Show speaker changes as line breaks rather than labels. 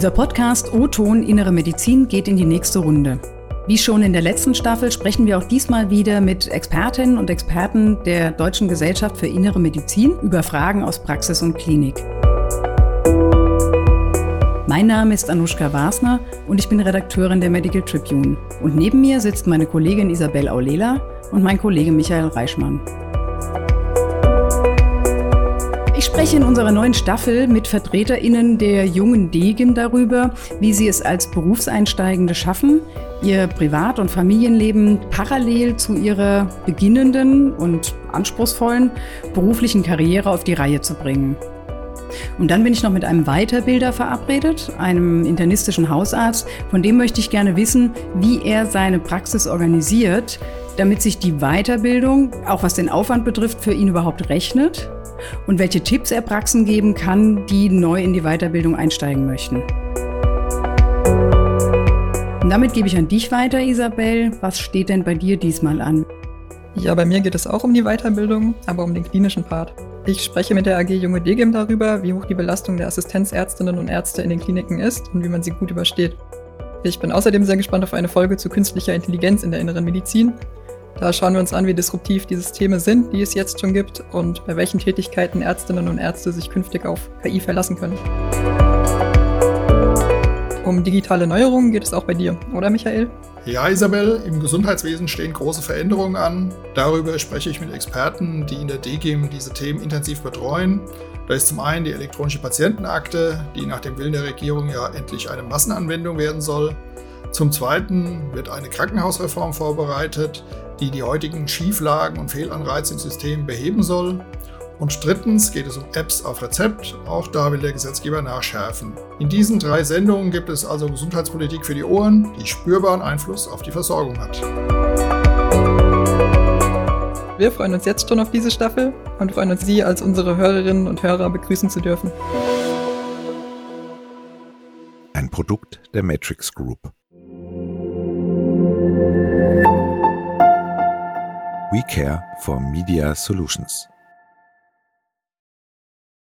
Unser Podcast O-Ton Innere Medizin geht in die nächste Runde. Wie schon in der letzten Staffel sprechen wir auch diesmal wieder mit Expertinnen und Experten der Deutschen Gesellschaft für Innere Medizin über Fragen aus Praxis und Klinik. Mein Name ist Anushka Wasner und ich bin Redakteurin der Medical Tribune. Und neben mir sitzt meine Kollegin Isabel Aulela und mein Kollege Michael Reichmann. Ich spreche in unserer neuen Staffel mit VertreterInnen der jungen Degen darüber, wie sie es als Berufseinsteigende schaffen, ihr Privat- und Familienleben parallel zu ihrer beginnenden und anspruchsvollen beruflichen Karriere auf die Reihe zu bringen. Und dann bin ich noch mit einem Weiterbilder verabredet, einem internistischen Hausarzt. Von dem möchte ich gerne wissen, wie er seine Praxis organisiert, damit sich die Weiterbildung, auch was den Aufwand betrifft, für ihn überhaupt rechnet und welche Tipps er Praxen geben kann, die neu in die Weiterbildung einsteigen möchten. Und damit gebe ich an dich weiter, Isabel. Was steht denn bei dir diesmal an?
Ja, bei mir geht es auch um die Weiterbildung, aber um den klinischen Part. Ich spreche mit der AG Junge DGIM darüber, wie hoch die Belastung der Assistenzärztinnen und Ärzte in den Kliniken ist und wie man sie gut übersteht. Ich bin außerdem sehr gespannt auf eine Folge zu künstlicher Intelligenz in der inneren Medizin da schauen wir uns an, wie disruptiv die Systeme sind, die es jetzt schon gibt und bei welchen Tätigkeiten Ärztinnen und Ärzte sich künftig auf KI verlassen können. Um digitale Neuerungen geht es auch bei dir, oder Michael?
Ja, Isabel, im Gesundheitswesen stehen große Veränderungen an. Darüber spreche ich mit Experten, die in der DGIM diese Themen intensiv betreuen. Da ist zum einen die elektronische Patientenakte, die nach dem Willen der Regierung ja endlich eine Massenanwendung werden soll. Zum Zweiten wird eine Krankenhausreform vorbereitet, die die heutigen Schieflagen und Fehlanreize im System beheben soll. Und drittens geht es um Apps auf Rezept. Auch da will der Gesetzgeber nachschärfen. In diesen drei Sendungen gibt es also Gesundheitspolitik für die Ohren, die spürbaren Einfluss auf die Versorgung hat.
Wir freuen uns jetzt schon auf diese Staffel und freuen uns, Sie als unsere Hörerinnen und Hörer begrüßen zu dürfen.
Ein Produkt der Matrix Group. We Care for Media Solutions.